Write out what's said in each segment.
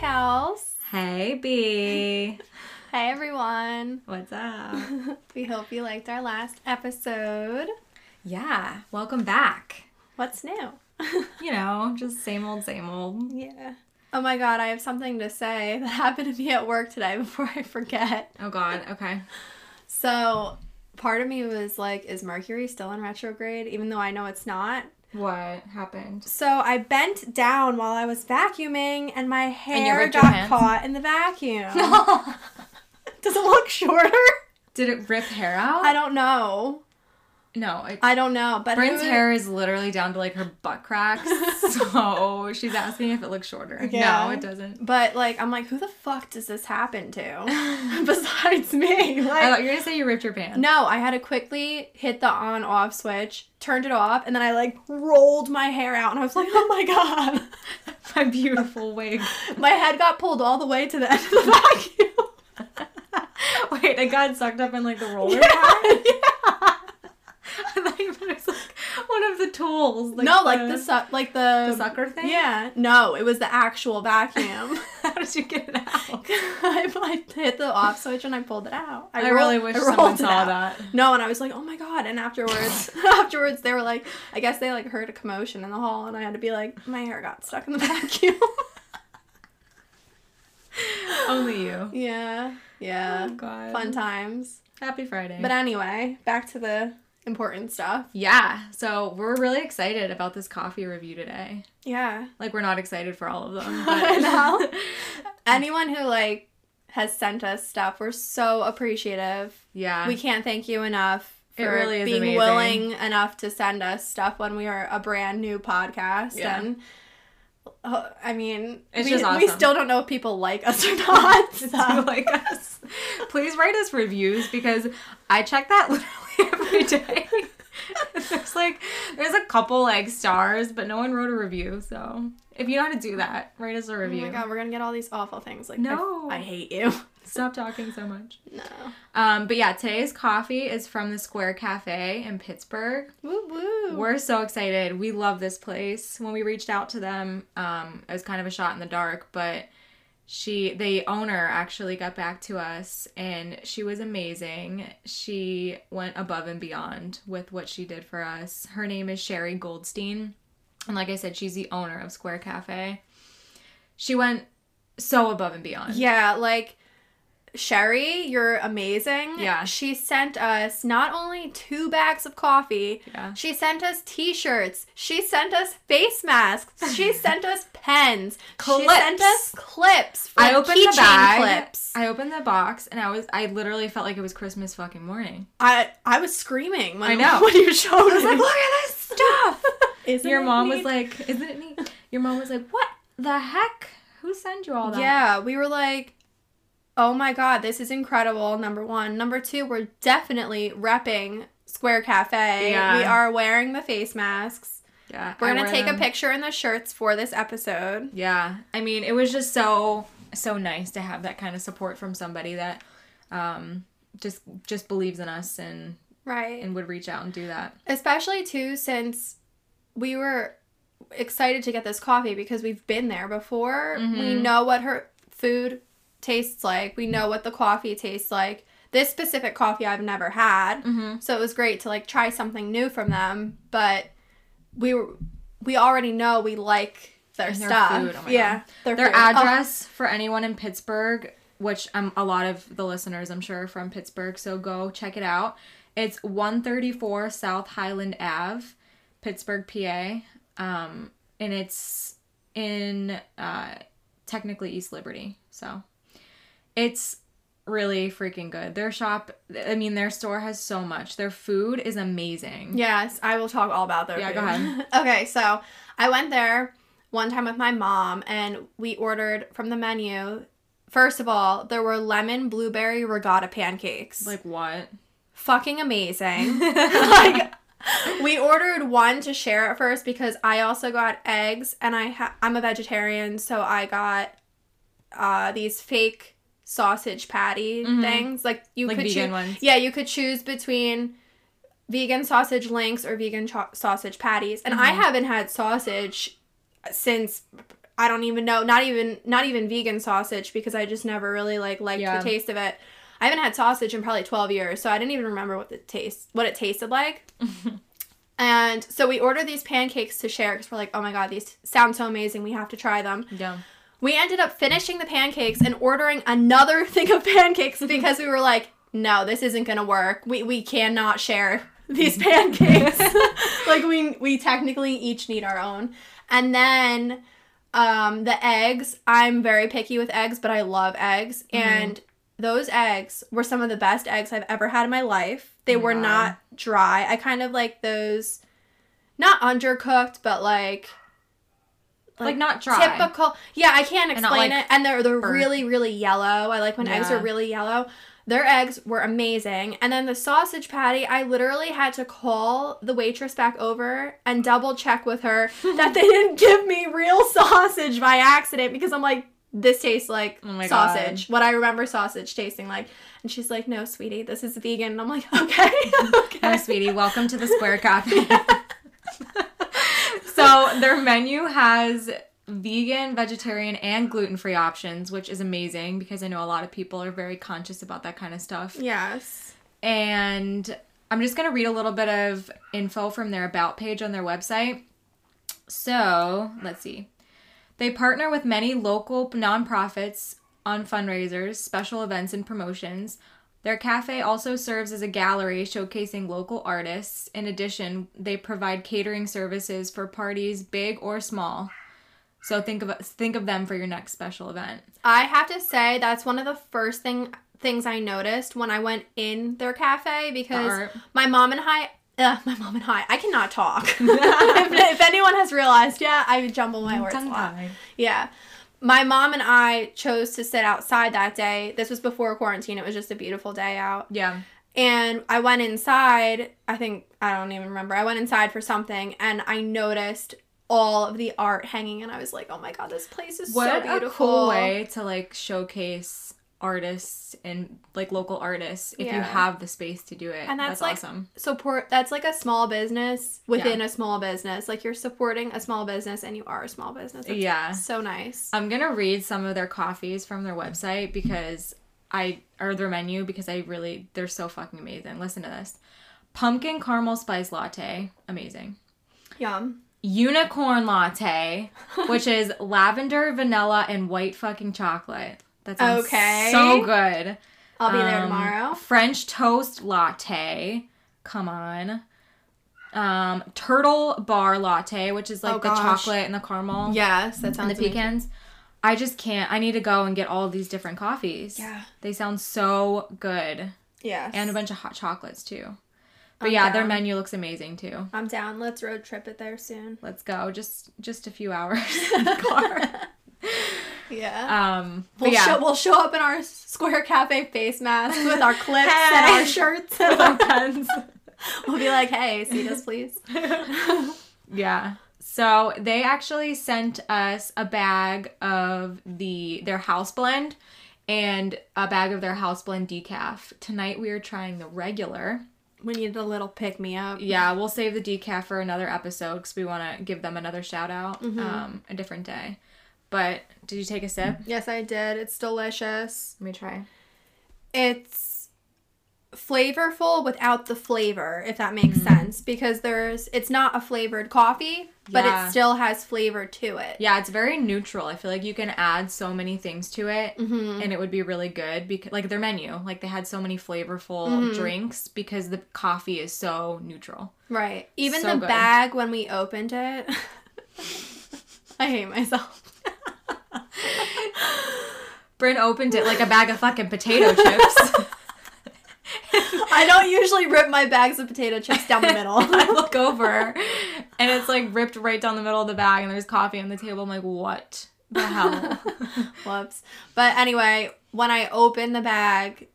Kels. Hey, B. Hey, everyone. What's up? we hope you liked our last episode. Yeah, welcome back. What's new? You know, just same old, same old. yeah. Oh my god, I have something to say that happened to me at work today before I forget. Oh, God. Okay. So, part of me was like, is Mercury still in retrograde? Even though I know it's not. What happened? So, I bent down while I was vacuuming and my hair your got caught in the vacuum. Does it look shorter? Did it rip hair out? I don't know. No. I don't know. But Bryn's it was- hair is literally down to like her butt cracks. so she's asking if it looks shorter. Yeah. No, it doesn't. But like, I'm like, who the fuck does this happen to? Besides me, I thought you were going to say you ripped your pants. No, I had to quickly hit the on off switch, turned it off, and then I like rolled my hair out, and I was like, oh my god. My beautiful wig. My head got pulled all the way to the end of the vacuum. Wait, it got sucked up in like the roller yeah, yeah. I thought you meant it was like one of the tools. no, like the su- like the, the sucker thing? Yeah, no, it was the actual vacuum. How did you get it out? I, I hit the off switch and I pulled it out. I, rolled- really wish I someone saw out. that. No, and I was like, oh my god. And afterwards, afterwards, they were like, I guess they like heard a commotion in the hall, and I had to be like, my hair got stuck in the vacuum. Only you. yeah, yeah. Oh god. Fun times. Happy Friday. But anyway, back to the important stuff. yeah, so we're really excited about this coffee review today. Yeah. Like we're not excited for all of them. But know. Anyone who like has sent us stuff, we're so appreciative. yeah. We can't thank you enough It for really is being amazing. willing enough to send us stuff when we are a brand new podcast. Yeah. And uh, I mean, It's we, just we still don't know if people like us or not. So. like us. Please write us reviews because I check that literally every day. there's like there's a couple like stars, but no one wrote a review. So if you know how to do that, write us a review. Oh my god, we're gonna get all these awful things. Like, No. I, I hate you. Stop talking so much. No. Um, but yeah, today's coffee is from the Square Cafe in Pittsburgh. Woo woo. We're so excited. We love this place. When we reached out to them, um, it was kind of a shot in the dark, but she, the owner, actually got back to us, and she was amazing. She went above and beyond with what she did for us. Her name is Sherry Goldstein, and like I said, she's the owner of Square Cafe. She went so above and beyond. Yeah, like Sherry, you're amazing. Yeah. She sent us not only two bags of coffee, Yeah. she sent us t-shirts. She sent us face masks. She sent us pens. She sent Clips. us clips. I opened the bag. clips. I opened the box and I was I literally felt like it was Christmas fucking morning. I I was screaming when, I know. when you showed I was like, look at this stuff. Isn't Your it mom was like, isn't it neat? Your mom was like, what the heck? Who sent you all that? Yeah, we were like, oh my god, this is incredible. Number one. Number two, we're definitely repping Square Cafe. Yeah. We are wearing the face masks. Yeah. We're gonna take them. a picture in the shirts for this episode. Yeah. I mean, it was just so so nice to have that kind of support from somebody that um just just believes in us and Right. and would reach out and do that. Especially too since we were excited to get this coffee because we've been there before. We Mhm. know what her food tastes like. We know what the coffee tastes like. This specific coffee I've never had. Mm-hmm. So it was great to like try something new from them, but we were we already know we like their their stuff. food, oh my yeah, Their food. Oh, address for anyone in Pittsburgh, which um, a lot of the listeners I'm sure are from Pittsburgh, so go check it out. It's 134 South Highland Ave, Pittsburgh, PA. Um, and it's in uh, technically East Liberty. So it's really freaking good. Their shop, I mean, their store has so much. Their food is amazing. Yes, I will talk all about their Yeah, food. go ahead. okay, so I went there one time with my mom and we ordered from the menu. First of all, there were lemon blueberry ricotta pancakes. Like what? fucking amazing. like we ordered one to share at first because I also got eggs and I ha- I'm a vegetarian, so I got uh these fake sausage patty Mhm. things. Like you Like could vegan choo- ones. Yeah, you could choose between vegan sausage links or vegan cho- sausage patties. And I Mhm. haven't had sausage since I don't even know, not even not even vegan sausage because I just never really like liked Yeah. the taste of it. I haven't had sausage in probably 12 years, so I didn't even remember what the taste what it tasted like. and so we ordered these pancakes to share because we're like, oh my god, these sound so amazing. We have to try them. Yeah. We ended up finishing the pancakes and ordering another thing of pancakes because we were like, no, this isn't gonna work. We we cannot share these pancakes. like we we technically each need our own. And then um the eggs, I'm very picky with eggs, but I love eggs. And those eggs were some of the best eggs I've ever had in my life. They were not dry. I kind of like those not undercooked, but like Like, not dry. Typical. Yeah, I can't explain like, it. And they're they're burnt. really really yellow. I like when eggs are really yellow. Their eggs were amazing. And then the sausage patty, I literally had to call the waitress back over and double check with her that they didn't give me real sausage by accident because I'm like this tastes like Oh sausage. What I remember sausage tasting like. And she's like, "No, sweetie, this is vegan." And I'm like, "Okay." okay. Hi, sweetie. Welcome to the Square Cafe. so their menu has vegan, vegetarian, and gluten-free options, which is amazing because I know a lot of people are very conscious about that kind of stuff. Yes. And I'm just going to read a little bit of info from their about page on their website. So, let's see. They partner with many local nonprofits on fundraisers, special events, and promotions. Their cafe also serves as a gallery showcasing local artists. In addition, they provide catering services for parties big or small. So think of think of them for your next special event. I have to say that's one of the first thing things I noticed when I went in their cafe because art. my mom and I uh, my mom and I I cannot talk. if, if anyone has realized, yeah, I jumble my words a lot. Yeah. My mom and I chose to sit outside that day. This was before quarantine. It was just a beautiful day out. Yeah. And I went inside. I think, I don't even remember. I went inside for something and I noticed all of the art hanging and I was like, oh my God, this place is What so a beautiful. cool way to like showcase artists and like local artists if you have the space to do it. And that's, that's, like awesome. support that's like a small business within a small business. Like you're supporting a small business and you are a small business. That's Yeah. So nice. I'm gonna read some of their coffees from their website because I or their menu because I really they're so fucking amazing. Listen to this. Pumpkin caramel spice latte, amazing. Yum. Unicorn latte, which is lavender, vanilla, and white fucking chocolate. That sounds Okay. so good. I'll be there Um, tomorrow. French toast latte. Come on. Um, turtle bar latte, which is like Oh, the gosh. chocolate and the caramel Yes, that and sounds the pecans. I just can't. I need to go and get all these different coffees. Yeah. They sound so good. Yes. And a bunch of hot chocolates too. But I'm yeah, their menu looks amazing too. I'm down. Let's road trip it there soon. Let's go. Just just a few hours in the car. Yeah. Um We'll, yeah. show, we'll show up in our Square Cafe face masks with our clips and our shirts. and our pens. we'll be like, hey, see this, please. Yeah. So they actually sent us a bag of the their house blend and a bag of their house blend decaf. Tonight we are trying the regular. We needed a little pick me up. Yeah, we'll save the decaf for another episode because we want to give them another shout out um, a different day. But did you take a sip? Yes, I did. It's delicious. Let me try. It's flavorful without the flavor, if that makes sense. Because there's, it's not a flavored coffee, but Yeah. it still has flavor to it. Yeah, it's very neutral. I feel like you can add so many things to it Mm-hmm. and it would be really good because like their menu, like they had so many flavorful drinks because the coffee is so neutral. Right. Even So the good. bag when we opened it. I hate myself. Bryn opened it like a bag of fucking potato chips. I don't usually rip my bags of potato chips down the middle. I look over and it's like ripped right down the middle of the bag and there's coffee on the table. I'm like, what the hell? Whoops. But anyway, when I open the bag,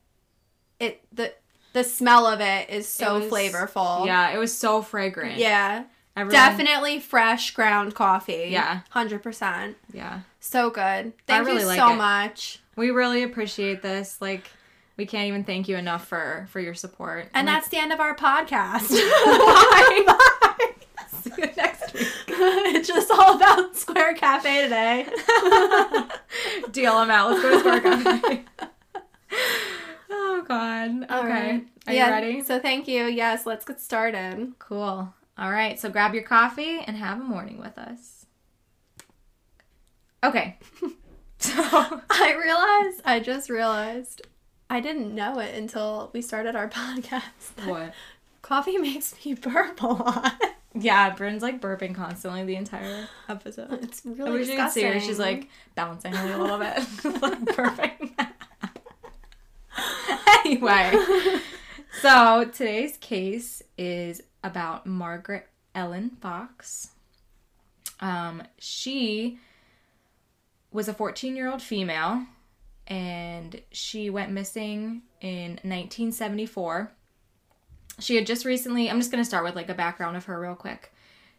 it the the smell of it is so It was- flavorful. yeah, it was so fragrant. Yeah. Everyone- Definitely fresh ground coffee. Yeah. 100%. Yeah. So good. Thank really you like so it. much. We really appreciate this. Like, we can't even thank you enough for for your support. And like, that's the end of our podcast. Bye. Bye. See you next week. it's just all about Square Cafe today. Deal them out. Let's go to Square Cafe. oh God. Okay. Right. Are Yeah, you ready? So thank you. Yes, let's get started. Cool. All right. So grab your coffee and have a morning with us. Okay. So I realized, I just realized, I didn't know it until we started our podcast. what? Coffee makes me burp a lot. Yeah, Bryn's like burping constantly the entire episode. It's I really wish you could see her. She's like bouncing a little bit, like perfect. anyway, so today's case is about Margaret Ellen Fox. Um, she was a 14 year old female and she went missing in 1974. She had just recently, I'm just going to start with like a background of her real quick.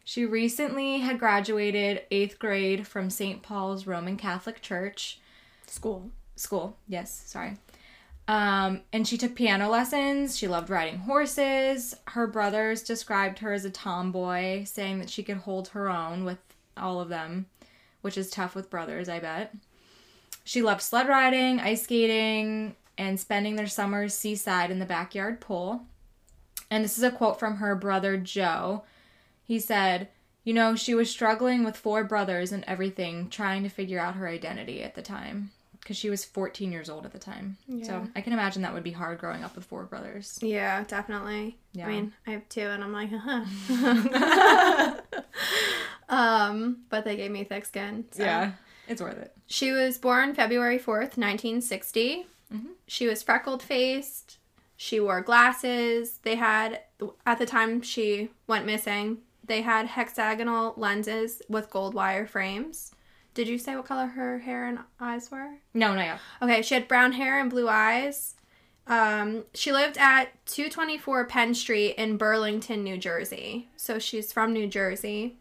She recently had graduated eighth grade from St. Paul's Roman Catholic Church school. school. Yes, sorry. Um, and she took piano lessons. She loved riding horses. Her brothers described her as a tomboy, saying that she could hold her own with all of them, which is tough with brothers, I bet. She loved sled riding, ice skating, and spending their summers seaside in the backyard pool. And this is a quote from her brother Joe. He said, You know, she was struggling with four brothers and everything, trying to figure out her identity at the time. Because she was 14 years old at the time. Yeah. So I can imagine that would be hard growing up with four brothers. Yeah, definitely. Yeah. I mean, I have two, and I'm like, huh. um, but they gave me thick skin. so. it's worth it. She was born February 4th, 1960. Mhm. She was freckled faced. She wore glasses. They had, at the time she went missing, they had hexagonal lenses with gold wire frames. Did you say what color her hair and eyes were? No, no, yeah. Okay, she had brown hair and blue eyes. Um, she lived at 224 Penn Street in Burlington, New Jersey. So she's from New Jersey.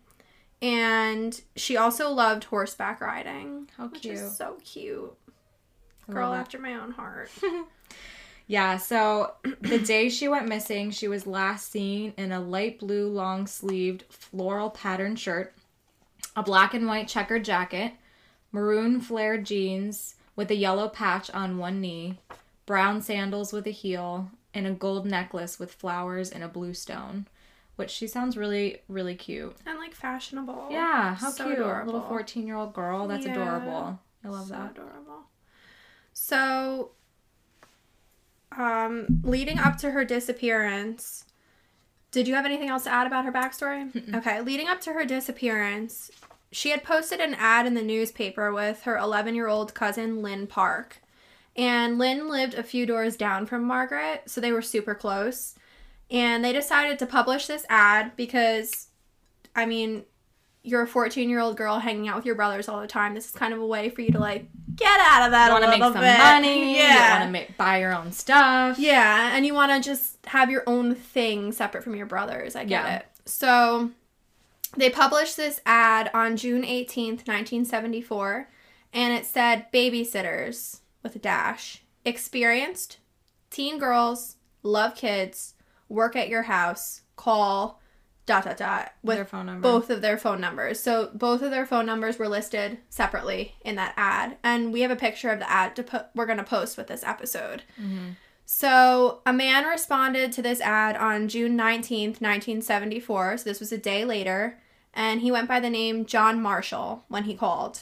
And she also loved horseback riding. How Which cute. is so cute. Girl love after my own heart. Yeah, so the day she went missing, she was last seen in a light blue long sleeved floral patterned shirt, a black and white checkered jacket, maroon flared jeans with a yellow patch on one knee, brown sandals with a heel, and a gold necklace with flowers and a blue stone. Which she sounds really, really cute. and like fashionable. Yeah, how So cute. adorable. Little 14 year old girl. That's Yeah. adorable. I love so that. adorable. So, um, leading up to her disappearance, did you have anything else to add about her backstory? Okay, leading up to her disappearance, she had posted an ad in the newspaper with her 11 year old cousin Lynn Park. And Lynn lived a few doors down from Margaret, so they were super close. And they decided to publish this ad because, I mean, you're a 14 year old girl hanging out with your brothers all the time. This is kind of a way for you to like get out of that You want to make some bit. money. Yeah. You want to make, buy your own stuff. Yeah, and you want to just have your own thing separate from your brothers. I get Yeah. it. So they published this ad on June 18th, 1974, and it said babysitters with a dash. Experienced teen girls, love kids, work at your house, call dot dot dot with Their phone number. both of their phone numbers. So both of their phone numbers were listed separately in that ad, and we have a picture of the ad to put. We're gonna post with this episode. Mm-hmm. So a man responded to this ad on June nineteenth, nineteen seventy four. So this was a day later, and he went by the name John Marshall when he called.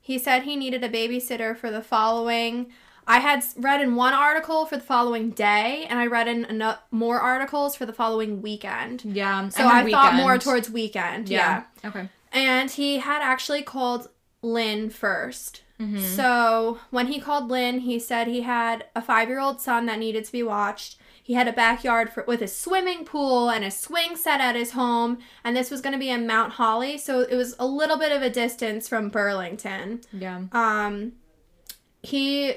He said he needed a babysitter for the following. I had read in one article for the following day, and I read in more articles for the following weekend. Yeah. So I, heard thought more towards weekend. Yeah. Yeah. Okay. And he had actually called Lynn 1st Mm-hmm. So when he called Lynn, he said he had a five year old son that needed to be watched. He had a backyard for, with a swimming pool and a swing set at his home, and this was going to be in Mount Holly, so it was a little bit of a distance from Burlington. Yeah. Um, he,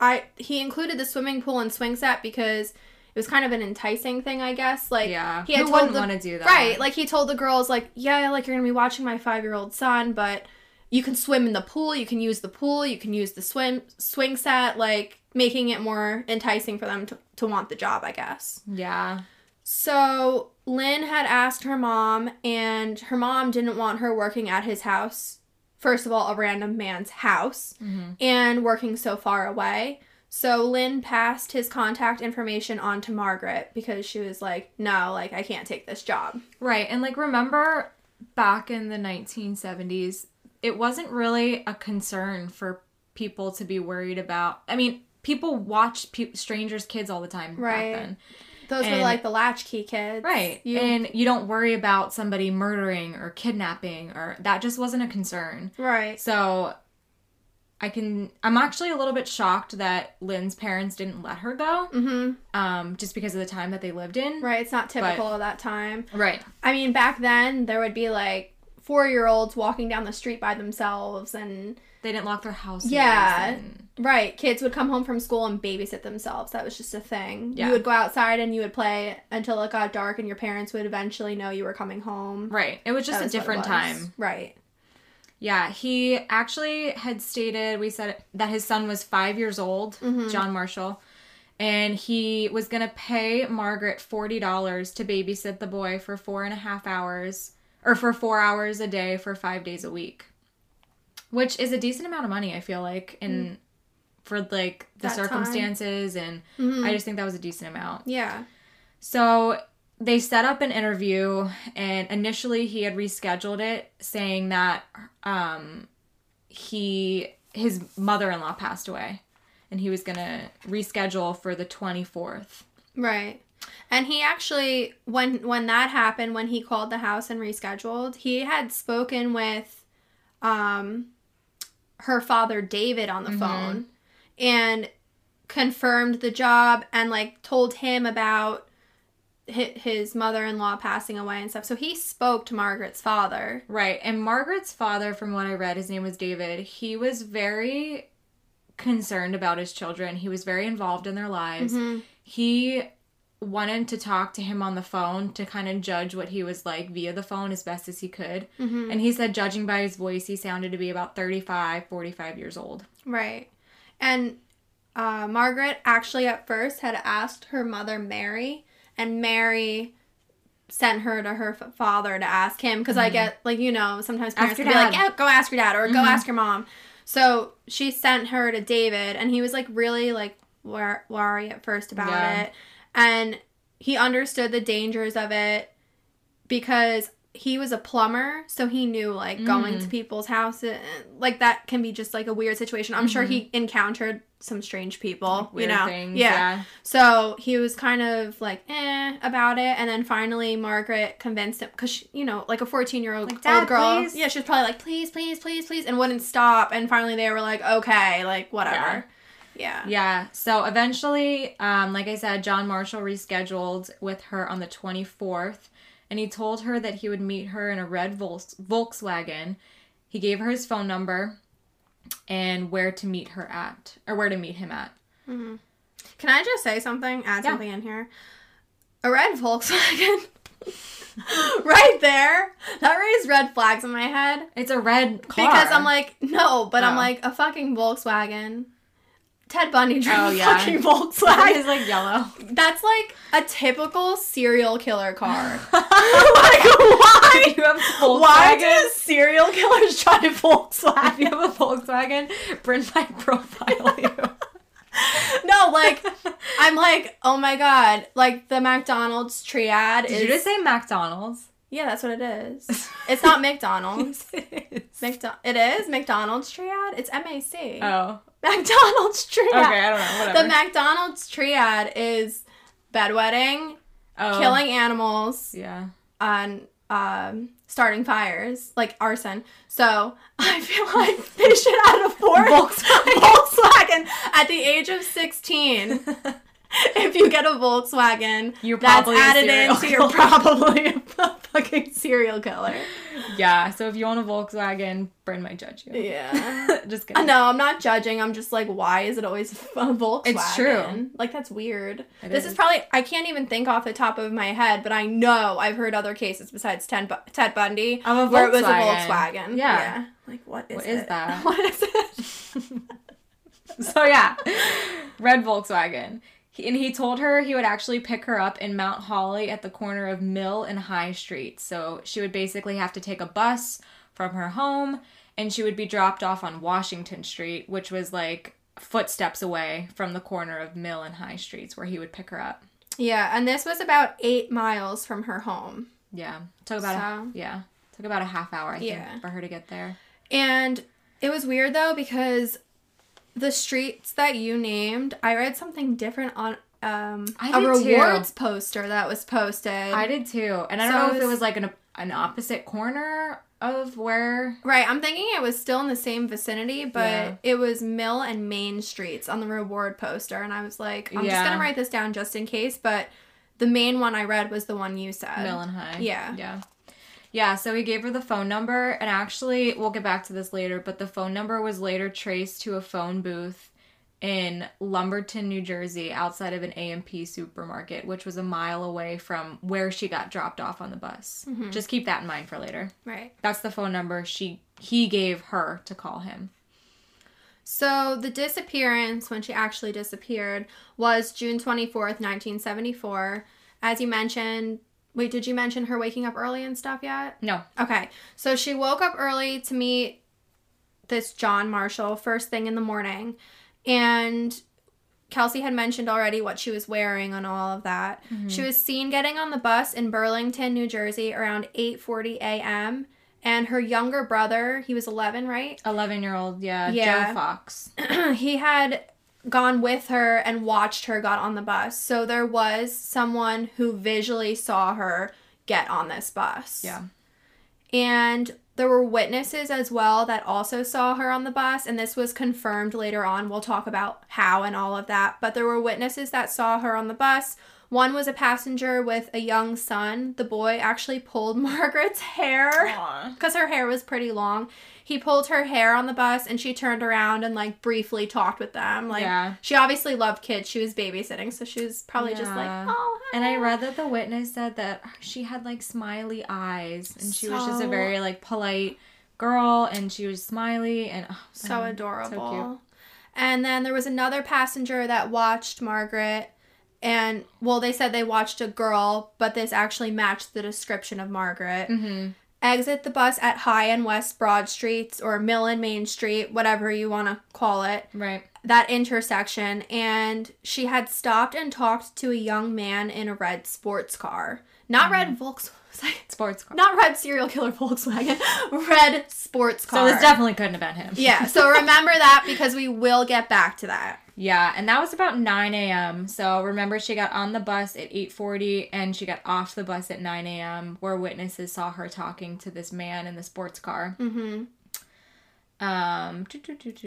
I he included the swimming pool and swing set because it was kind of an enticing thing, I guess. Like Yeah. he had Who told wouldn't want to do that? Right. Like he told the girls, like, yeah, like you're gonna be watching my five year old son, but you can swim in the pool, you can use the pool, you can use the swim swing set, like making it more enticing for them to, to want the job, I guess. Yeah. So Lynn had asked her mom, and her mom didn't want her working at his house. First of all, a random man's house, mm-hmm. and working so far away. So Lynn passed his contact information on to Margaret because she was like, no, like, I can't take this job. Right. And like remember back in the 1970s, it wasn't really a concern for people to be worried about. I mean, people watched pe- strangers' kids all the time Right. back then. Those were like the latchkey kids. Right. You, And you don't worry about somebody murdering or kidnapping or that just wasn't a concern. right. So I can I'm actually a little bit shocked that Lynn's parents didn't let her go Mm-hmm. um just because of the time that they lived in. Right. It's not typical of that time. Right. I mean, back then, there would be like four year olds walking down the street by themselves and They didn't lock their house. Yeah. And, Right. Kids would come home from school and babysit themselves. That was just a thing. Yeah. You would go outside and you would play until it got dark, and your parents would eventually know you were coming home. right. It was just That a was different time. Right. Yeah, he actually had stated we said that his son was five years old, Mm-hmm. John Marshall, and he was gonna pay Margaret forty dollars to babysit the boy for four and a half hours, or for four hours a day for five days a week, which is a decent amount of money. I feel like, in for like the Mm. That time. circumstances, and Mhm. I just think that was a decent amount. Yeah. So they set up an interview, and initially he had rescheduled it, saying that um, he his mother in law passed away, and he was gonna reschedule for the twenty fourth. Right. And he actually when when that happened, when he called the house and rescheduled, he had spoken with um her father David on the mm-hmm. phone and confirmed the job and like told him about hi- his mother-in-law passing away and stuff. So he spoke to Margaret's father. Right, and Margaret's father, from what I read, his name was David. He was very concerned about his children. He was very involved in their lives. Mm-hmm. He wanted to talk to him on the phone to kind of judge what he was like via the phone as best as he could. Mm-hmm. And he said, judging by his voice, he sounded to be about 35, 45 years old. Right. And uh, Margaret actually at first had asked her mother Mary, and Mary sent her to her f- father to ask him because I mm-hmm. get like you know sometimes parents can be like yeah go ask your dad or go mm-hmm. ask your mom. So she sent her to David, and he was like really like wor- worried at first about Yeah. it, and he understood the dangers of it because he was a plumber, so he knew like going Mm. to people's houses, like that can be just like a weird situation. I'm sure he encountered some strange people, Mm-hmm. Weird you know. things. yeah. Yeah. So he was kind of like eh about it, and then finally Margaret convinced him because you know, like a 14 year old Like, "Dad, girl, please." yeah, she was probably like please, please, please, please, and wouldn't stop. And finally they were like okay, like whatever. Yeah. Yeah. Yeah. So eventually, um, like I said, John Marshall rescheduled with her on the 24th, and he told her that he would meet her in a red Volks- Volkswagen. He gave her his phone number and where to meet her at, or where to meet him at. Can I just say something? Add Yeah. something in here. A red Volkswagen. right there. That raised red flags in my head. It's a red car. Because I'm like, no, but I'm Oh. like, a fucking Volkswagen. Ted Bundy drove Oh, a yeah. fucking Volkswagen. is like yellow. That's like a typical serial killer car. like, why? You have Volkswagen, Why do serial killers drive if Volkswagen? you have a Volkswagen, Bryn might profile you. No, like, I'm like, oh my god, like the McDonald's triad Did is. you just say McDonald's? yeah, that's what it is. It's not McDonald's. It is. McDo- it is McDonald's triad. It's MAC. Oh. McDonald's triad. Okay, I don't know. Whatever. The McDonald's triad is bedwetting, Oh. killing animals, Yeah. and um, starting fires, like arson. So I feel like they should add a fourth Volkswagen. Volkswagen at the age of 16. if you get a Volkswagen, You're that's added into, you're probably a fucking serial killer. Yeah, so if you own a Volkswagen, Bryn might judge you. Yeah. Just kidding. No, I'm not judging. I'm just like, why is it always a Volkswagen? It's true. Like that's weird. It this is. is. probably I can't even think off the top of my head, but I know I've heard other cases besides Ted, Bu- Ted Bundy where it was a Volkswagen. Volkswagen. Yeah. Like what is What is that? What is it? So yeah, red Volkswagen. He, and he told her he would actually pick her up in Mount Holly at the corner of Mill and High Street. So she would basically have to take a bus from her home and she would be dropped off on Washington Street, which was like footsteps away from the corner of Mill and High Streets where he would pick her up. Yeah, and this was about eight miles from her home. Yeah. Took about So- a, yeah. Took about a half hour, I think, for her to get there. And it was weird though because the streets that you named, I read something different on um I a did too. rewards poster that was posted. I did too. And I don't So know if it was- was like an an opposite corner of where right, I'm thinking it was still in the same vicinity, but Yeah. it was Mill and Main streets on the reward poster, and I was like, I'm just gonna write this down just in case. But the main one I read was the one you said. Mill and High. Yeah. Yeah. Yeah, so he gave her the phone number, and actually, we'll get back to this later, but the phone number was later traced to a phone booth in Lumberton, New Jersey, outside of an A&P supermarket, which was a mile away from where she got dropped off on the bus. Mm-hmm. Just keep that in mind for later. Right. That's the phone number she he gave her to call him. So the disappearance, when she actually disappeared, was June 24th, 1974. As you mentioned, wait, did you mention her waking up early and stuff yet? No. Okay. So she woke up early to meet this John Marshall first thing in the morning. And Kelsey had mentioned already what she was wearing and all of that. Mm-hmm. She was seen getting on the bus in Burlington, New Jersey around 8:40 a.m. And her younger brother, he was 11, right? 11 year old, yeah, Yeah. Joe Fox. he had gone with her and watched her got on the bus. So there was someone who visually saw her get on this bus. Yeah. And there were witnesses as well that also saw her on the bus, and this was confirmed later on. We'll talk about how and all of that. But there were witnesses that saw her on the bus. One was a passenger with a young son. The boy actually pulled Margaret's hair because her hair was pretty long. He pulled her hair on the bus and she turned around and like briefly talked with them. Like Yeah. she obviously loved kids. She was babysitting, so she was probably just like, Yeah. "Oh." And I read that the witness said that she had like smiley eyes and she was just a very like polite girl and she was smiley and oh, so um, adorable. So cute. And then there was another passenger that watched Margaret and well they said they watched a girl, but this actually matched the description of Margaret. Mhm. Exit the bus at High and West Broad Streets or Mill and Main Street, whatever you want to call it. Right. that intersection and she had stopped and talked to a young man in a red sports car. Not mm-hmm. red Volkswagen. Sports car. Not red serial killer Volkswagen. Red sports car. So this definitely couldn't have been him. Yeah, so remember that because we will get back to that. Yeah, and that was about 9 a.m. So remember, she got on the bus at 8:40, and she got off the bus at 9 a.m. Where witnesses saw her talking to this man in the sports car. hmm Um.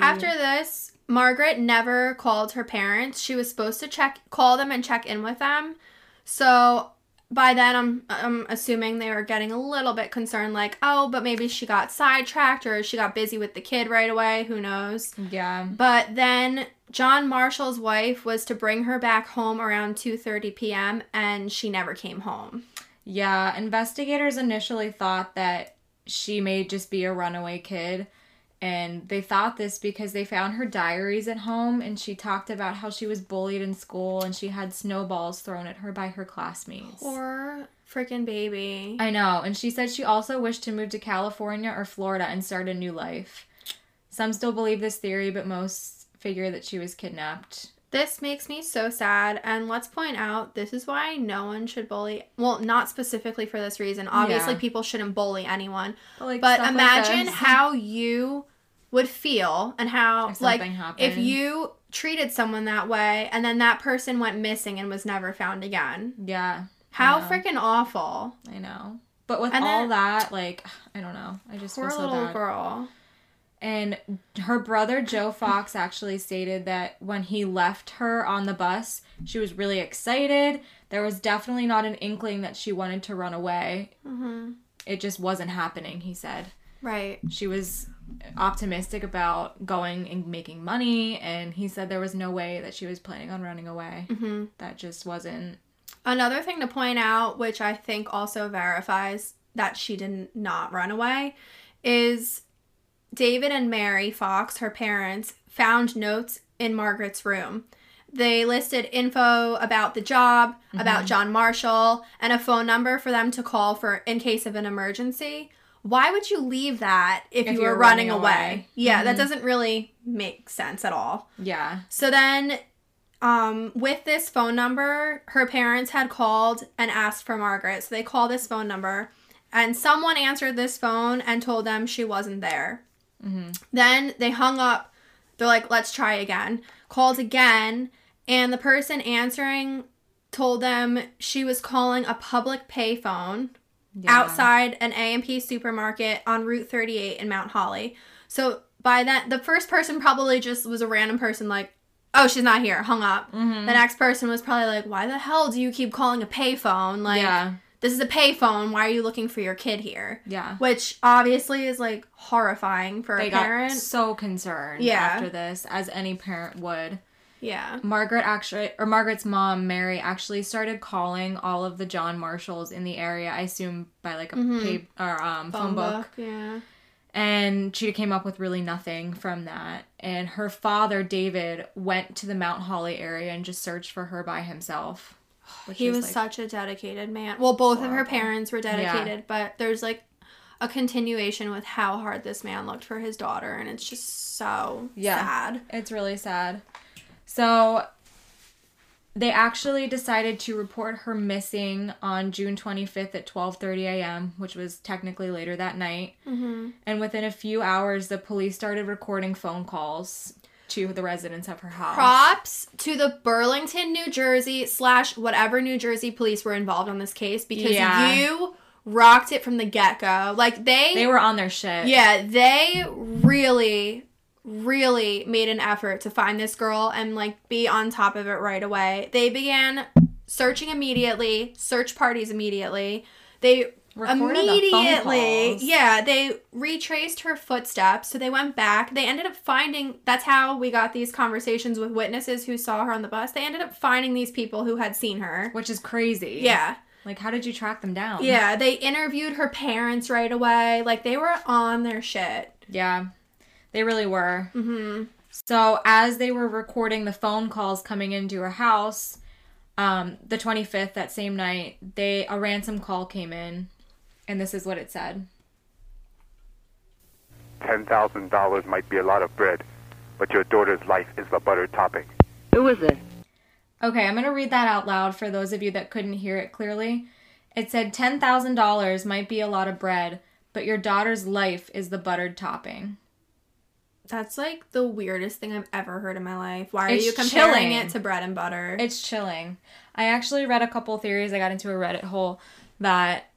After this, Margaret never called her parents. She was supposed to check, call them and check in with them. So by then, I'm I'm assuming they were getting a little bit concerned, like, oh, but maybe she got sidetracked or she got busy with the kid right away. Who knows? yeah, But then John Marshall's wife was to bring her back home around 2:30 p.m. and she never came home. yeah, investigators initially thought that she may just be a runaway kid. And they thought this because they found her diaries at home and she talked about how she was bullied in school and she had snowballs thrown at her by her classmates. Poor freaking baby. I know, and she said she also wished to move to California or Florida and start a new life. Some still believe this theory, but most figure that she was kidnapped. This makes me so sad. And let's point out this is why no one should bully. Well, not specifically for this reason. Obviously, Yeah. people shouldn't bully anyone. But, like, But stuff like imagine how you would feel and how, If like, happened. if you treated someone that way and then that person went missing and was never found again. Yeah, How freaking awful. I know. But with And all then- that, like, I don't know. I just Poor feel so little bad. girl. And her brother Joe Fox actually stated that when he left her on the bus, she was really excited. There was definitely not an inkling that she wanted to run away. hmm It just wasn't happening, he said. Right. she was optimistic about going and making money and he said there was no way that she was planning on running away hmm that just wasn't Another thing to point out, which I think also verifies that she did not run away, is David and Mary Fox, her parents, found notes in Margaret's room. they listed info about the job, Mm-hmm. about John Marshall, and a phone number for them to call for in case of an emergency. Why would you leave that if, If you were running, running away? away. Yeah, that Mhm. doesn't really make sense at all. Yeah. So then, um, with this phone number, her parents had called and asked for Margaret. So they called this phone number, and someone answered this phone and told them she wasn't there. hmm Then they hung up. They're like, let's try again. Called again, and the person answering told them she was calling a public payphone Yeah. outside an A&P supermarket on Route 38 in Mount Holly. So by that, the first person probably just was a random person like, oh, she's not here, hung up. Mhm. The next person was probably like, why the hell do you keep calling a payphone? Like, yeah. this is a payphone. Why are you looking for your kid here? Yeah. Which obviously is like horrifying for They a got parent. so concerned Yeah. after this, as any parent would. Yeah. Margaret actually, or Margaret's mom, Mary, actually started calling all of the John Marshalls in the area. I assume by like a Mhm. pay or um, phone, book. Yeah. and she came up with really nothing from that. And her father, David, went to the Mount Holly area and just searched for her by himself. He was like, such a dedicated man. Well, both of her parents were dedicated, but there's like a continuation with how hard this man looked for his daughter, and it's just so Yeah. sad. It's really sad. So they actually decided to report her missing on June 25th at 12:30 a.m., which was technically later that night. Mm-hmm. And within a few hours, the police started recording phone calls to the residents of her house. Props to the Burlington, New Jersey slash whatever New Jersey police were involved on this case because Yeah. you rocked it from the get go. Like they, they were on their shit. yeah, they really, really made an effort to find this girl and like be on top of it right away. They began searching immediately, search parties immediately. They Recorded the immediately calls. yeah they retraced her footsteps so they went back they ended up finding that's how we got these conversations with witnesses who saw her on the bus they ended up finding these people who had seen her Which is crazy. yeah Like, how did you track them down? yeah they interviewed her parents right away like they were on their shit Yeah. They really were. mm-hmm So as they were recording the phone calls coming into her house, um, the 25th that same night, they a ransom call came in, and this is what it said. $10,000 might be a lot of bread, but your daughter's life is the butter topping. Who is it? Okay, I'm gonna read that out loud for those of you that couldn't hear it clearly. It said ten thousand dollars might be a lot of bread, but your daughter's life is the buttered topping. That's like the weirdest thing i've ever heard in my life why are It's you comparing chilling. it to bread and butter It's chilling. I actually read a couple theories. I got into a Reddit hole that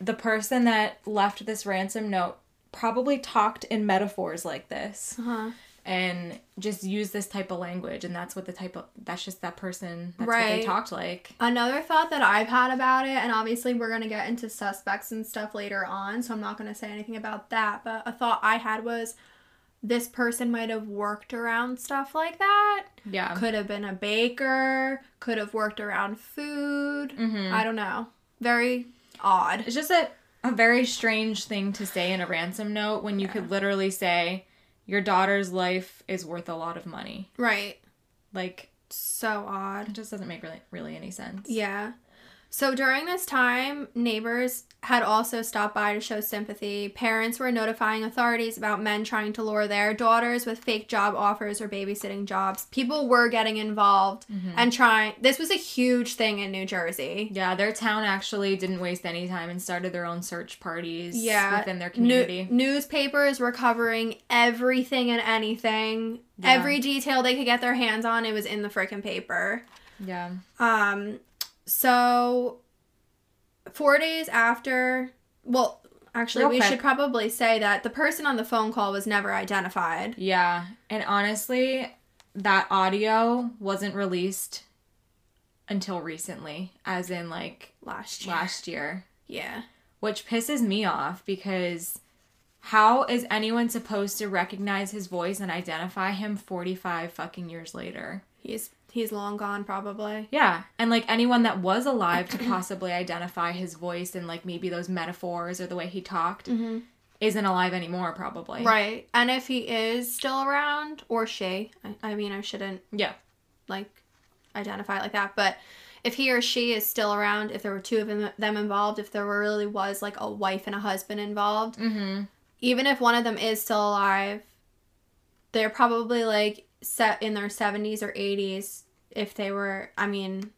the person that left this ransom note probably talked in metaphors like this uh-huh. and just used this type of language and that's what the type of that's just that person that's what they Right. talked like. Another thought that I've had about it, and obviously we're going to get into suspects and stuff later on, so I'm not going to say anything about that, but a thought I had was this person might have worked around stuff like that. Yeah. Could have been a baker, could have worked around food. Mhm. I don't know. Very odd. It's just a, a very strange thing to say in a ransom note when you could literally say your daughter's life is worth a lot of money. Right. Like So odd. it just doesn't make really really any sense. Yeah. So during this time, neighbors had also stopped by to show sympathy. Parents were notifying authorities about men trying to lure their daughters with fake job offers or babysitting jobs. People were getting involved and trying. This was a huge thing in New Jersey. Yeah, their town actually didn't waste any time and started their own search parties Yeah. within their community. newspapers were covering everything and anything. Yeah. Every detail they could get their hands on, it was in the freaking paper. yeah. Um, so four days after, well, actually, Real we quick. should probably say that the person on the phone call was never identified. Yeah. And honestly, that audio wasn't released until recently, as in like Last year. last year. Yeah. which pisses me off because how is anyone supposed to recognize his voice and identify him 45 fucking years later? He's he's long gone probably. Yeah, and like anyone that was alive to possibly identify his voice and like maybe those metaphors or the way he talked isn't alive anymore, probably. Right. And if he is still around or she, I, I mean I shouldn't Yeah. like identify it like that. But if he or she is still around, if there were two of them, them involved, if there really was like a wife and a husband involved, Mm-hmm. even if one of them is still alive, they're probably like set in their 70s or 80s if they were, I mean,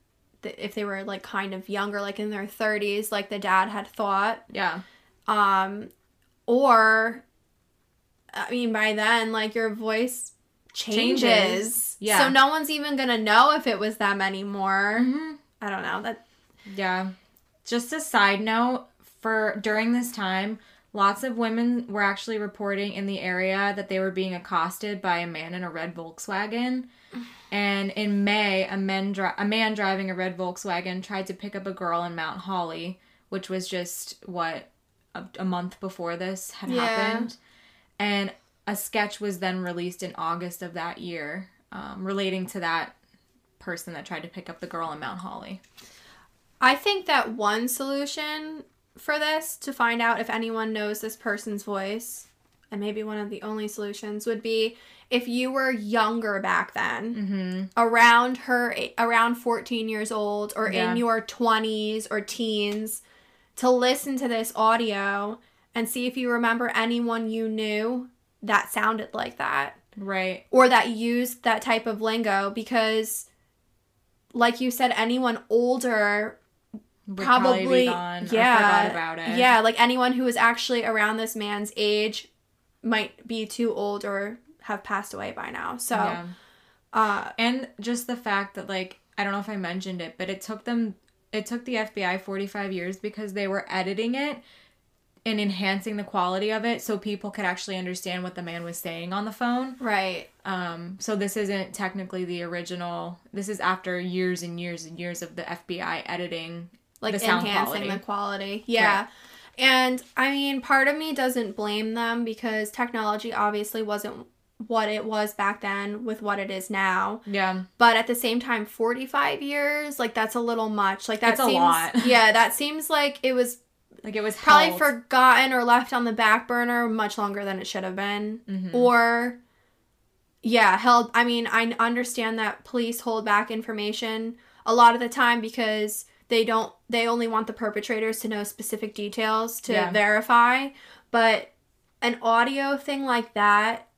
if they were like kind of younger, like in their 30s, like the dad had thought. Yeah. Um, or, I mean, by then, like your voice changes. Changes. Yeah. So no one's even gonna know if it was them anymore. Mm-hmm. I don't know. That Yeah. Just a side note for during this time, lots of women were actually reporting in the area that they were being accosted by a man in a red Volkswagen. And in May, a man dri- a man driving a red Volkswagen tried to pick up a girl in Mount Holly, which was just what a, a month before this had Yeah. happened. And a sketch was then released in August of that year, um, relating to that person that tried to pick up the girl in Mount Holly. I think that one solution for this to find out if anyone knows this person's voice, and maybe one of the only solutions would be if you were younger back then, Mm-hmm. around her, around 14 years old, or Yeah. in your 20s or teens, to listen to this audio and see if you remember anyone you knew that sounded like that Right. or that used that type of lingo because like you said anyone older Probably be gone or yeah forgot about it. yeah like anyone who is actually around this man's age might be too old or have passed away by now so Yeah. uh And just the fact that like I don't know if I mentioned it, but it took them it took the FBI 45 years because they were editing it and enhancing the quality of it so people could actually understand what the man was saying on the phone. right Um so this isn't technically the original. This is after years and years and years of the FBI editing like the enhancing quality. the quality yeah Right. and i mean part of me doesn't blame them because technology obviously wasn't what it was back then with what it is now Yeah. but at the same time 45 years like that's a little much like that's a lot. yeah that seems like it was Like it was probably held. forgotten or left on the back burner much longer than it should have been Mhm. or yeah held i mean i understand that police hold back information a lot of the time because they don't they only want the perpetrators to know specific details to Yeah. verify but an audio thing like that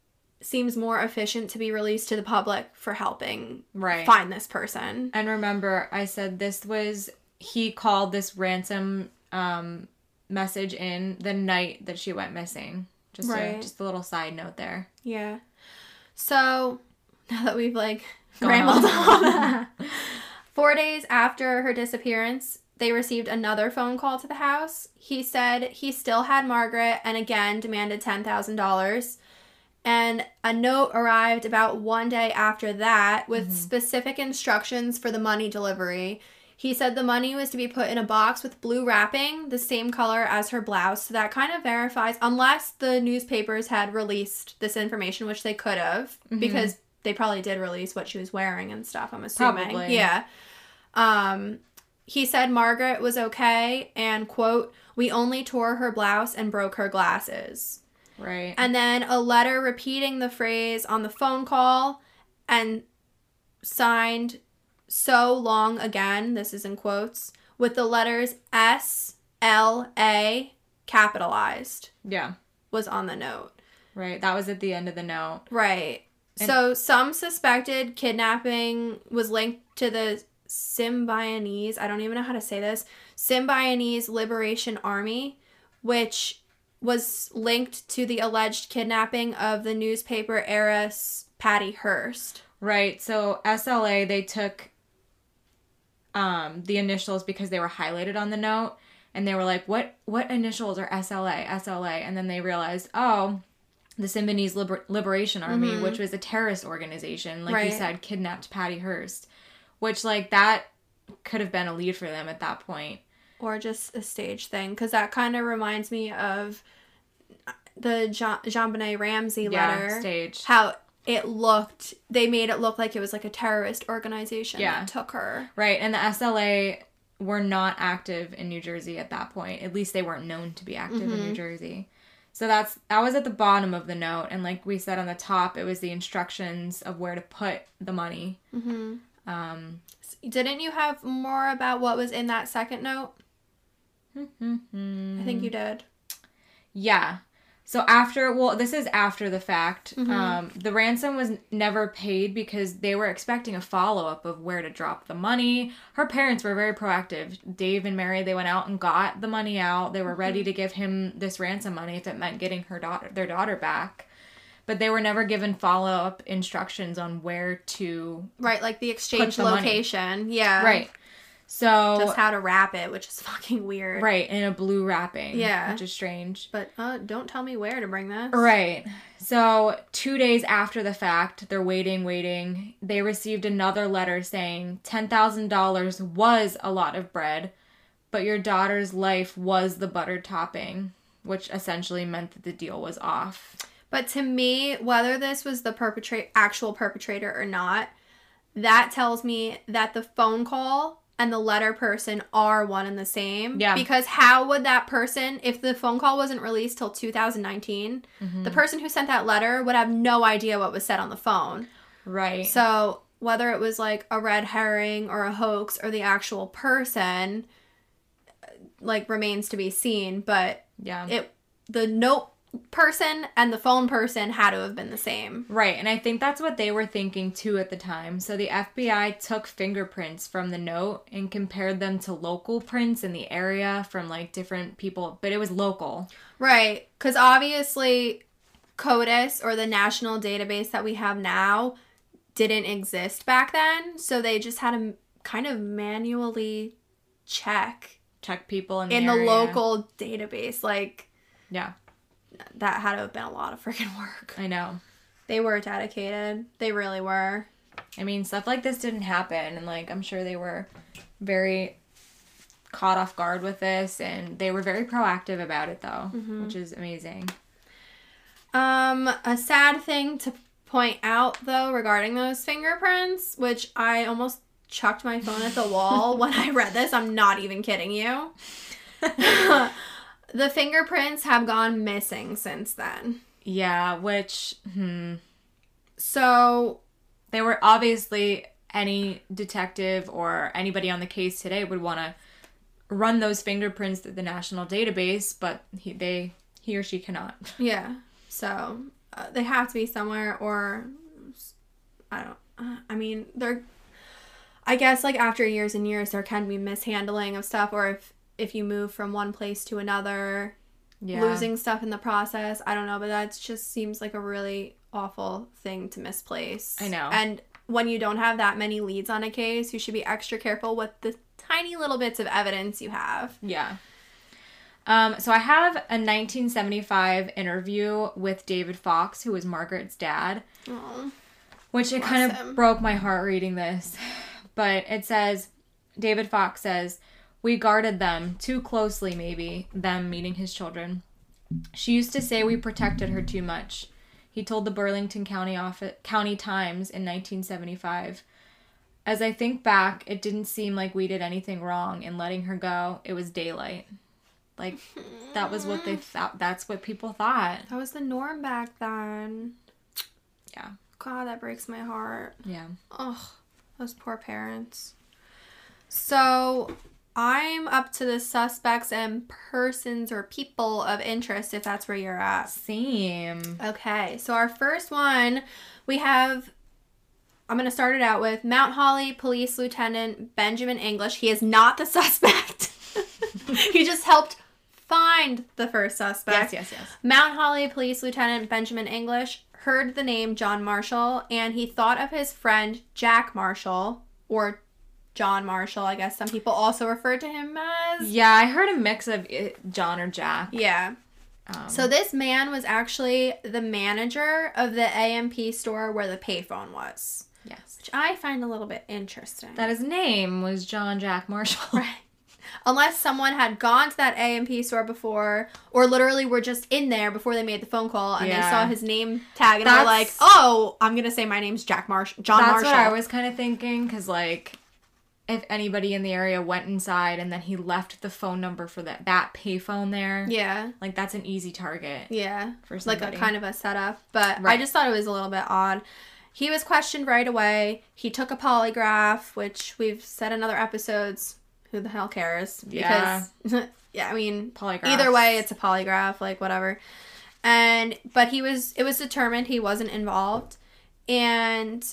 seems more efficient to be released to the public for helping right. find this person And remember, I said this was he called this ransom um, message in the night that she went missing. Just Right. a, just a little side note there. Yeah. So now that we've like rambled on. on that, four days after her disappearance, they received another phone call to the house. He said he still had Margaret and again demanded ten thousand dollars. And a note arrived about one day after that with mm-hmm. specific instructions for the money delivery. He said the money was to be put in a box with blue wrapping, the same color as her blouse. So that kind of verifies, unless the newspapers had released this information, which they could have, mm-hmm. because they probably did release what she was wearing and stuff, I'm assuming. Probably. Yeah. Um, he said Margaret was okay and, quote, we only tore her blouse and broke her glasses Right. and then a letter repeating the phrase on the phone call and signed so long again this is in quotes with the letters s l a capitalized yeah. was on the note Right. That was at the end of the note. right And- so some suspected kidnapping was linked to the Symbionese, I don't even know how to say this, Symbionese Liberation Army, which was linked to the alleged kidnapping of the newspaper heiress Patty Hearst. Right. So SLA they took um the initials because they were highlighted on the note and they were like what what initials are SLA SLA and then they realized oh the Symbionese Liber- Liberation Army which was a terrorist organization like you said kidnapped Patty Hearst which like that could have been a lead for them at that point. Or just a stage thing, because that kind of reminds me of the Jean, Jean Ramsey letter. Yeah, stage. How it looked, they made it look like it was like a terrorist organization Yeah. that took her. Right, and the SLA were not active in New Jersey at that point. At least they weren't known to be active in Mm-hmm. New Jersey. So that's that was at the bottom of the note, and like we said on the top, it was the instructions of where to put the money. Mm-hmm. Um, Didn't you have more about what was in that second note? I think you did. Yeah. So after, well, this is after the fact. Mm-hmm. Um, the ransom was never paid because they were expecting a follow up of where to drop the money. Her parents were very proactive. Dave and Mary, they went out and got the money out. They were Mm-hmm. ready to give him this ransom money if it meant getting her daughter, their daughter back. But they were never given follow up instructions on where to. Right, like the exchange the money. location. Yeah. Right. So Just how to wrap it, which is fucking weird. right in a blue wrapping. Yeah. which is strange. But uh, don't tell me where to bring this. Right. So, two days after the fact, they're waiting, waiting. They received another letter saying $10,000 was a lot of bread, but your daughter's life was the butter topping, which essentially meant that the deal was off. But to me, whether this was the perpetrate actual perpetrator or not, that tells me that the phone call and the letter person are one and the same. Yeah. Because how would that person, if the phone call wasn't released till 2019, Mm-hmm. the person who sent that letter would have no idea what was said on the phone. Right. So whether it was like a red herring or a hoax or the actual person, like remains to be seen. But yeah. it the note person and the phone person had to have been the same. Right, and I think that's what they were thinking too at the time. So the FBI took fingerprints from the note and compared them to local prints in the area from like different people, but it was local. Right. Because obviously, CODIS or the national database that we have now didn't exist back then. So they just had to kind of manually check Check people in the in the local database. Like, Yeah, that had to have been a lot of freaking work. I know. They were dedicated. They really were. I mean, stuff like this didn't happen, and like I'm sure they were very caught off guard with this, and they were very proactive about it, though, which is amazing. Um, a sad thing to point out though regarding those fingerprints, which I almost chucked my phone at the wall when I read this. I'm not even kidding you. the fingerprints have gone missing since then. Yeah, which hmm, So, they were obviously any detective or anybody on the case today would want to run those fingerprints through the national database, but he they he or she cannot. yeah. So, uh, they have to be somewhere or I don't uh, I mean, they're I guess like after years and years there can be mishandling of stuff or if if you move from one place to another Yeah, losing stuff in the process. I don't know, but that just seems like a really awful thing to misplace. I know. And when you don't have that many leads on a case, you should be extra careful with the tiny little bits of evidence you have. Yeah. Um, so I have a 1975 interview with David Fox, who was Margaret's dad, Oh. which it kind of broke my heart reading this. But it says, David Fox says, we guarded them too closely, maybe, them meeting his children. She used to say we protected her too much. He told the Burlington County office, County Times in 1975. As I think back, it didn't seem like we did anything wrong in letting her go. It was daylight. Like that was what they thought. That's what people thought. That was the norm back then. Yeah. God, that breaks my heart. Yeah. Ugh, those poor parents. So, I'm up to the suspects and persons or people of interest, if that's where you're at. Same. Okay, so our first one, we have. I'm going to start it out with Mount Holly Police Lieutenant Benjamin English. He is not the suspect. he just helped find the first suspect. Yes, yes, yes. Mount Holly Police Lieutenant Benjamin English heard the name John Marshall and he thought of his friend Jack Marshall or John Marshall, I guess some people also refer to him as. Yeah, I heard a mix of John or Jack. Yeah. Um, So this man was actually the manager of the A&P store where the payphone was, yes. which I find a little bit interesting. That his name was John Jack Marshall. Right. Unless someone had gone to that A&P store before, or literally were just in there before they made the phone call and they saw his name tag and they're like, "Oh, I'm gonna say my name's Jack Marsh, John That's Marshall." what I was kind of thinking, because like, if anybody in the area went inside and then he left the phone number for that that payphone there, yeah, like that's an easy target. yeah, For like a kind of a setup. But I just thought it was a little bit odd. he was questioned right away. He took a polygraph, which we've said in other episodes. Who the hell cares? Yeah. Because, yeah, I mean, Polygraph. either way, it's a polygraph, like whatever. And but he was, it was determined he wasn't involved, and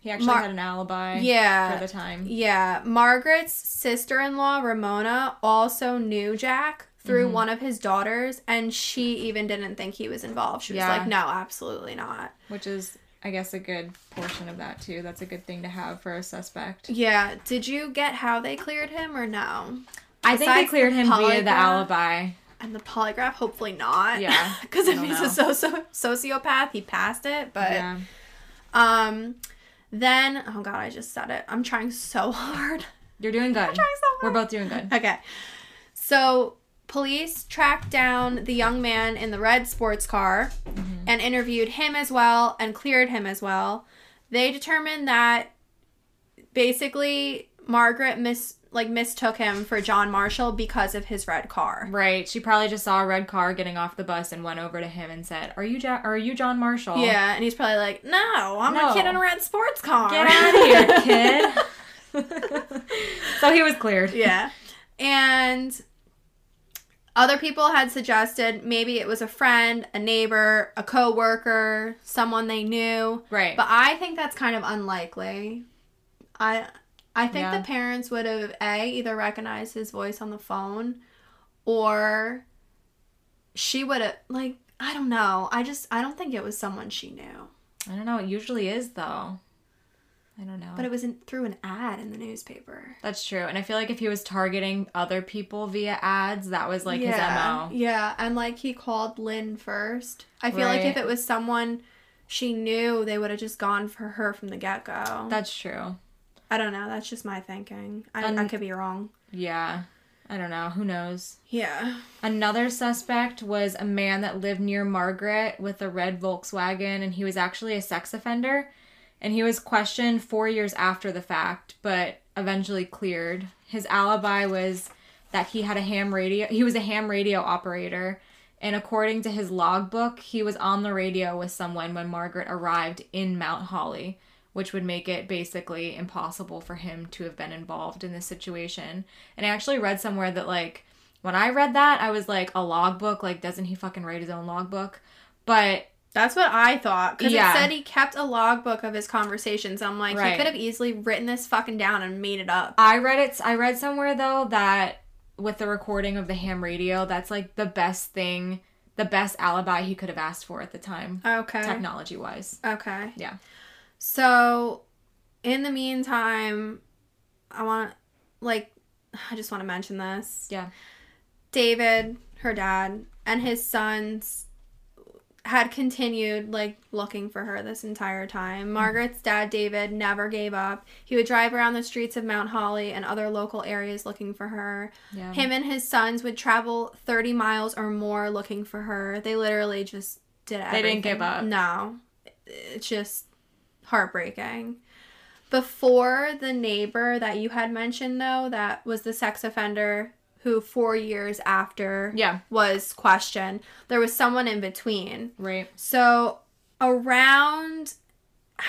He actually Mar- had an alibi. yeah, For the time. yeah, Margaret's sister-in-law Ramona also knew Jack through Mm-hmm. one of his daughters, and she even didn't think he was involved. She was Yeah. like, "No, absolutely not." Which is, I guess, a good portion of that too. That's a good thing to have for a suspect. Yeah. Did you get how they cleared him or no? I think they cleared the him via the alibi. And the polygraph, hopefully not. Yeah, Because if he's know. a socio- sociopath, he passed it. But yeah. um, then oh god, I just said it. I'm trying so hard. You're doing good. trying so We're both doing good. Okay. So police tracked down the young man in the red sports car Mm-hmm. and interviewed him as well and cleared him as well. They determined that basically Margaret mis like mistook him for John Marshall because of his red car. Right. She probably just saw a red car getting off the bus and went over to him and said, "Are you ja- Are you John Marshall? Yeah, and he's probably like, "No, I'm No. a kid in a red sports car." Get out of here, kid." so he was cleared. yeah. And other people had suggested maybe it was a friend, a neighbor, a coworker, someone they knew. Right. But I think that's kind of unlikely. I I think Yeah. the parents would have a either recognized his voice on the phone or she would have like I don't know. I just I don't think it was someone she knew. I don't know. It usually is though. I don't know. But it was in, through an ad in the newspaper. That's true. And I feel like if he was targeting other people via ads, that was like his MO. Yeah, and like he called Lynn first. I feel like if it was someone she knew, they would have just gone for her from the get go. That's true. I don't know. That's just my thinking. I, I could be wrong. Yeah. I don't know. Who knows? Yeah. Another suspect was a man that lived near Margaret with a red Volkswagen, and he was actually a sex offender. And he was questioned four years after the fact, but eventually cleared. His alibi was that he had a ham radio. He was a ham radio operator, and according to his logbook, he was on the radio with someone when Margaret arrived in Mount Holly, which would make it basically impossible for him to have been involved in this situation. And I actually read somewhere that like when I read that, I was like, a logbook? Like, doesn't he fucking write his own logbook? But That's what I thought. Because Yeah. it said he kept a logbook of his conversations. I'm like, Right. he could have easily written this fucking down and made it up. I read it. I read somewhere though that with the recording of the ham radio, that's like the best thing, the best alibi he could have asked for at the time, Okay. technology wise. Okay. Yeah. So, in the meantime, I want, like, I just want to mention this. Yeah. David, her dad, and his sons had continued like looking for her this entire time. Mm. Margaret's dad, David, never gave up. He would drive around the streets of Mount Holly and other local areas looking for her. Yeah. Him and his sons would travel 30 miles or more looking for her. They literally just did everything. They didn't give up. No. It's just heartbreaking. Before the neighbor that you had mentioned, though, that was the sex offender who four years after Yeah. was questioned, there was someone in between. Right. So around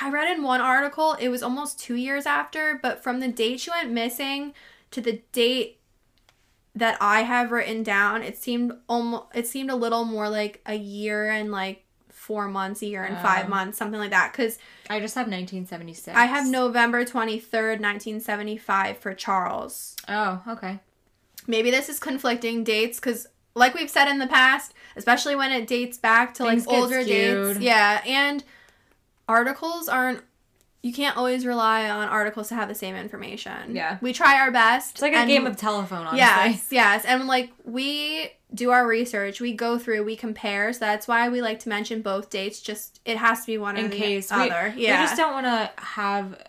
I read in one article it was almost 2 years after, but from the date she went missing to the date that I have written down, it seemed almost it seemed a little more like a year and like 4 months, a year and 5 Oh. months, something like that cuz I just have 1976. I have November 23rd, 1975 for Charles. Oh, okay. Maybe this is conflicting dates because like we've said in the past especially when it dates back to Things like older dates yeah and articles aren't you can't always rely on articles to have the same information Yeah. we try our best It's like a game of telephone, honestly. yes yes and like we do our research we go through we compare. So that's why we like to mention both dates just it has to be one or In the case. Other we yeah we just don't want to have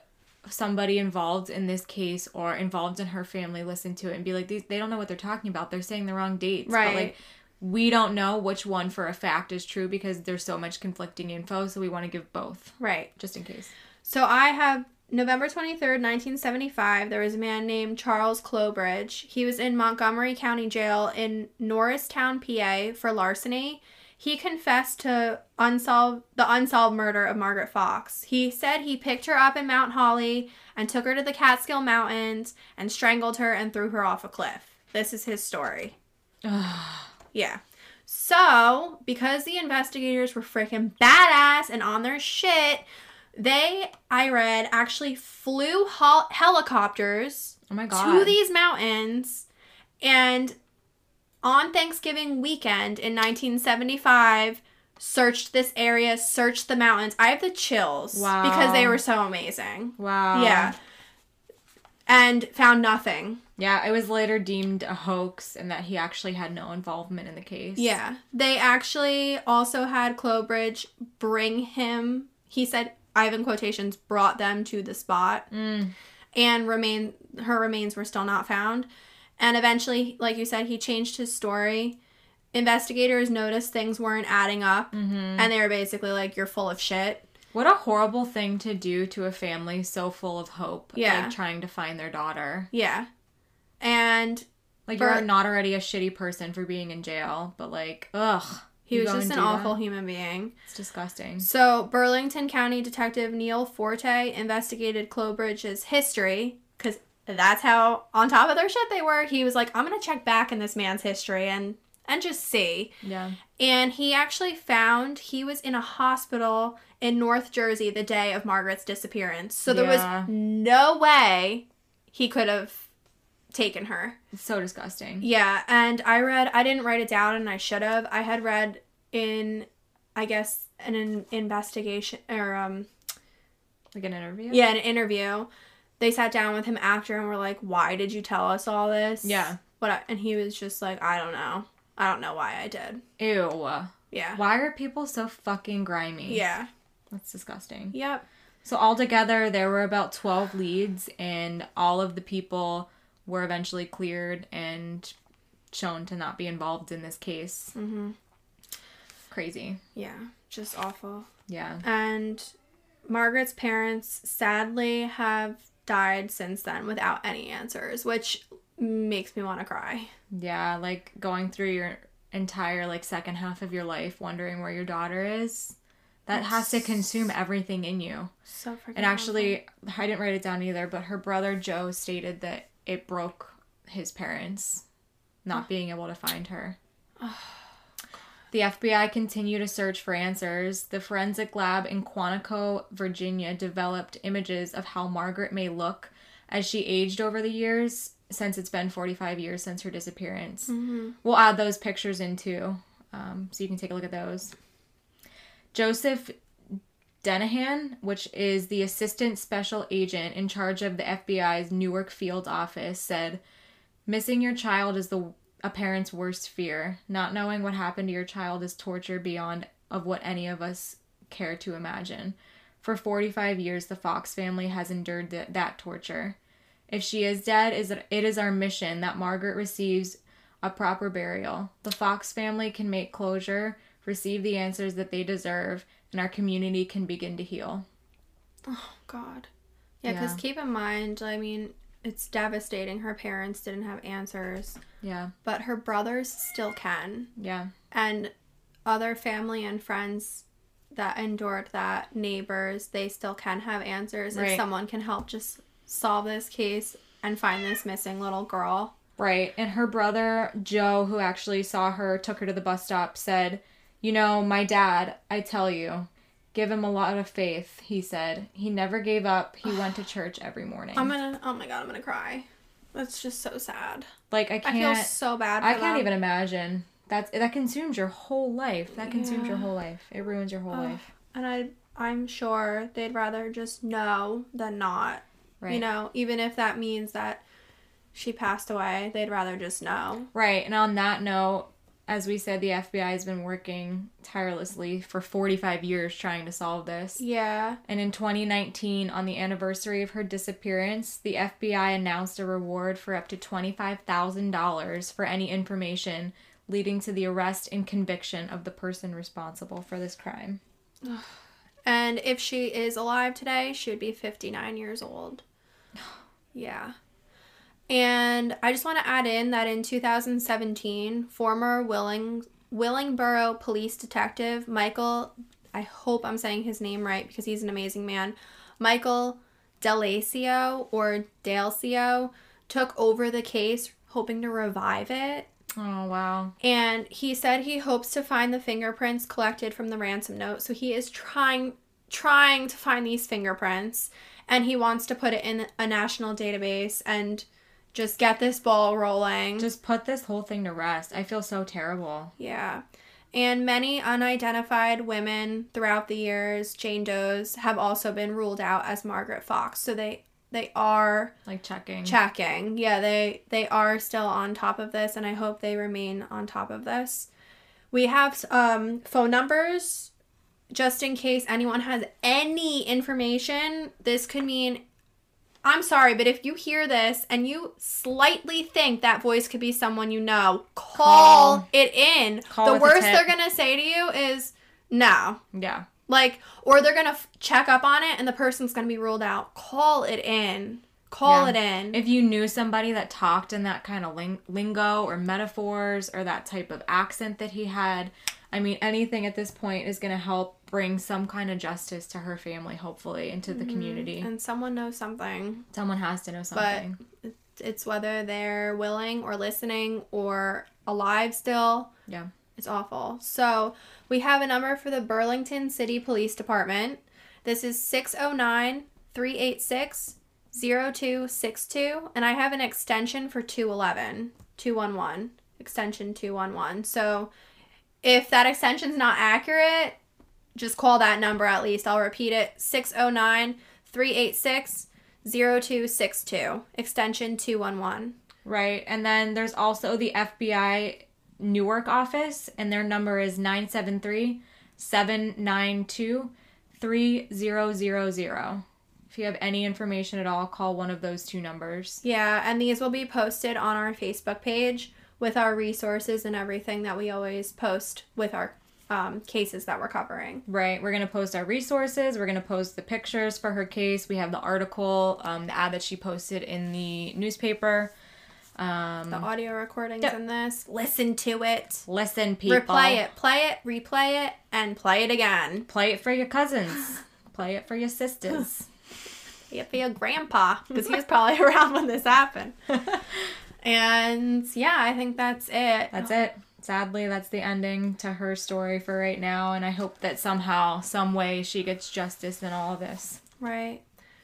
somebody involved in this case or involved in her family listen to it and be like these they don't know what they're talking about. They're saying the wrong dates. Right. but like we don't know which one for a fact is true because there's so much conflicting info so we want to give both. Right. Just in case. So I have November 23rd, 1975. There was a man named Charles Clobridge. He was in Montgomery County Jail in Norristown, PA for larceny. he confessed to unsolved the unsolved murder of Margaret Fox. He said he picked her up in Mount Holly and took her to the Catskill Mountains and strangled her and threw her off a cliff. This is his story. yeah. So, because the investigators were freaking badass and on their shit, they, I read, actually flew hel- helicopters Oh my god. to these mountains and on Thanksgiving weekend in 1975 searched this area, searched the mountains. I have the chills Wow. because they were so amazing. wow. Yeah. And found nothing. Yeah, it was later deemed a hoax and that he actually had no involvement in the case. Yeah. They actually also had Clobridge bring him, he said, I have in quotations, brought them to the spot. Mm. and remain her remains were still not found. And eventually, like you said, he changed his story. Investigators noticed things weren't adding up, Mm-hmm. and they were basically like, "You're full of shit." What a horrible thing to do to a family so full of hope. Yeah. Like trying to find their daughter. Yeah, and Like For- you're not already a shitty person for being in jail, but like, ugh. He you was just an awful that? human being. It's disgusting. So, Burlington County Detective Neil Forte investigated Clobridge's history because that's how on top of their shit they were. He was like, "I'm gonna check back in this man's history and and just see." Yeah. And he actually found he was in a hospital in North Jersey the day of Margaret's disappearance. So there Yeah. was no way he could have taken her. It's so disgusting. Yeah, and I read, I didn't write it down and I should have. I had read in, I guess, an in- investigation or, um, Like an interview? yeah, an interview. They sat down with him after and were like, why did you tell us all this? Yeah. What? I, and he was just like, I don't know. I don't know why I did. Ew. Yeah. Why are people so fucking grimy? Yeah. That's disgusting. Yep. So altogether, there were about 12 leads, and all of the people were eventually cleared and shown to not be involved in this case. Mm-hmm. Crazy. Yeah, just awful. Yeah. And Margaret's parents sadly have died since then without any answers, which makes me want to cry. Yeah, like going through your entire like second half of your life wondering where your daughter is. That has to consume everything in you. So freaking And actually, I didn't write it down either, but her brother Joe stated that it broke his parents not being able to find her. The FBI continued to search for answers. The forensic lab in Quantico, Virginia developed images of how Margaret may look as she aged over the years since it's been 45 years since her disappearance. We'll add those pictures in too, um, so you can take a look at those. Joseph Denahan, which is the assistant special agent in charge of the FBI's Newark field office, said, "Missing your child is the a parent's worst fear. Not knowing what happened to your child is torture beyond of what any of us care to imagine. For 45 years, the Fox family has endured th- that torture. If she is dead, is it, it is our mission that Margaret receives a proper burial. The Fox family can make closure, receive the answers that they deserve, and our community can begin to heal." Oh, God. Yeah, because Yeah. keep in mind, I mean, it's devastating. Her parents didn't have answers, Yeah. but her brothers still can. Yeah. And other family and friends that endured that, neighbors, they still can have answers Right. if someone can help just solve this case and find this missing little girl. Right. And her brother, Joe, who actually saw her, took her to the bus stop, said, You know, my dad, I tell you, give him a lot of faith, he said. He never gave up. He went to church every morning. I'm gonna, oh my god, I'm gonna cry. That's just so sad. like, I can't. I feel so bad. For I can't even imagine. That's that consumes your whole life. That consumes your whole life. It ruins your whole Ugh. life. And I, I'm sure they'd rather just know than not. Right. You know, even if that means that she passed away, they'd rather just know. Right. And on that note, as we said, the FBI has been working tirelessly for 45 years trying to solve this. Yeah. And in 2019, on the anniversary of her disappearance, the FBI announced a reward for up to $25,000 for any information leading to the arrest and conviction of the person responsible for this crime. And if she is alive today, she would be 59 years old. Yeah. And I just want to add in that in 2017, former Willing, Willingboro Police Detective Michael, I hope I'm saying his name right because he's an amazing man. Michael Delacio or Dalcio took over the case hoping to revive it. Oh wow. And he said he hopes to find the fingerprints collected from the ransom note. So he is trying trying to find these fingerprints and he wants to put it in a national database and just get this ball rolling. Just put this whole thing to rest. I feel so terrible. Yeah. And many unidentified women throughout the years, Jane Doe's, have also been ruled out as Margaret Fox. So they they are Like checking. checking. Yeah, they they are still on top of this and I hope they remain on top of this. We have um phone numbers just in case anyone has any information. This could mean I'm sorry, but if you hear this and you slightly think that voice could be someone you know, call, Call. it in. Call the worst they're going to say to you is no. yeah. Like, or they're gonna f- check up on it and the person's gonna be ruled out. Call it in. Call Yeah. it in. If you knew somebody that talked in that kind of ling- lingo or metaphors or that type of accent that he had, I mean, anything at this point is going to help bring some kind of justice to her family, hopefully, into the mm-hmm. community. and someone knows something. Someone has to know something. But It's whether they're willing or listening or alive still. yeah. It's awful. So we have a number for the Burlington City Police Department. This is 609 386 0262. And I have an extension for 211. 211. Extension 211. So if that extension's not accurate, just call that number at least. I'll repeat it 609 386 0262. Extension 211. Right. And then there's also the FBI Newark office, and their number is 973 792 3000. If you have any information at all, call one of those two numbers. Yeah, and these will be posted on our Facebook page with our resources and everything that we always post with our um, cases that we're covering. Right. We're going to post our resources. We're going to post the pictures for her case. We have the article, um, the ad that she posted in the newspaper. Um, The audio recordings Yep. in this. Listen to it. listen, people. Replay it. Play it. Replay it. And play it again. Play it for your cousins. Play it for your sisters. Play it for your grandpa because he was probably around when this happened. And yeah, I think that's it. That's it. Sadly, that's the ending to her story for right now, and I hope that somehow, some way, she gets justice in all of this. Right.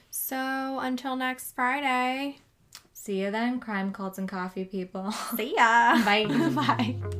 So until next Friday. See you then, crime cults and coffee people. See ya. Bye. Bye.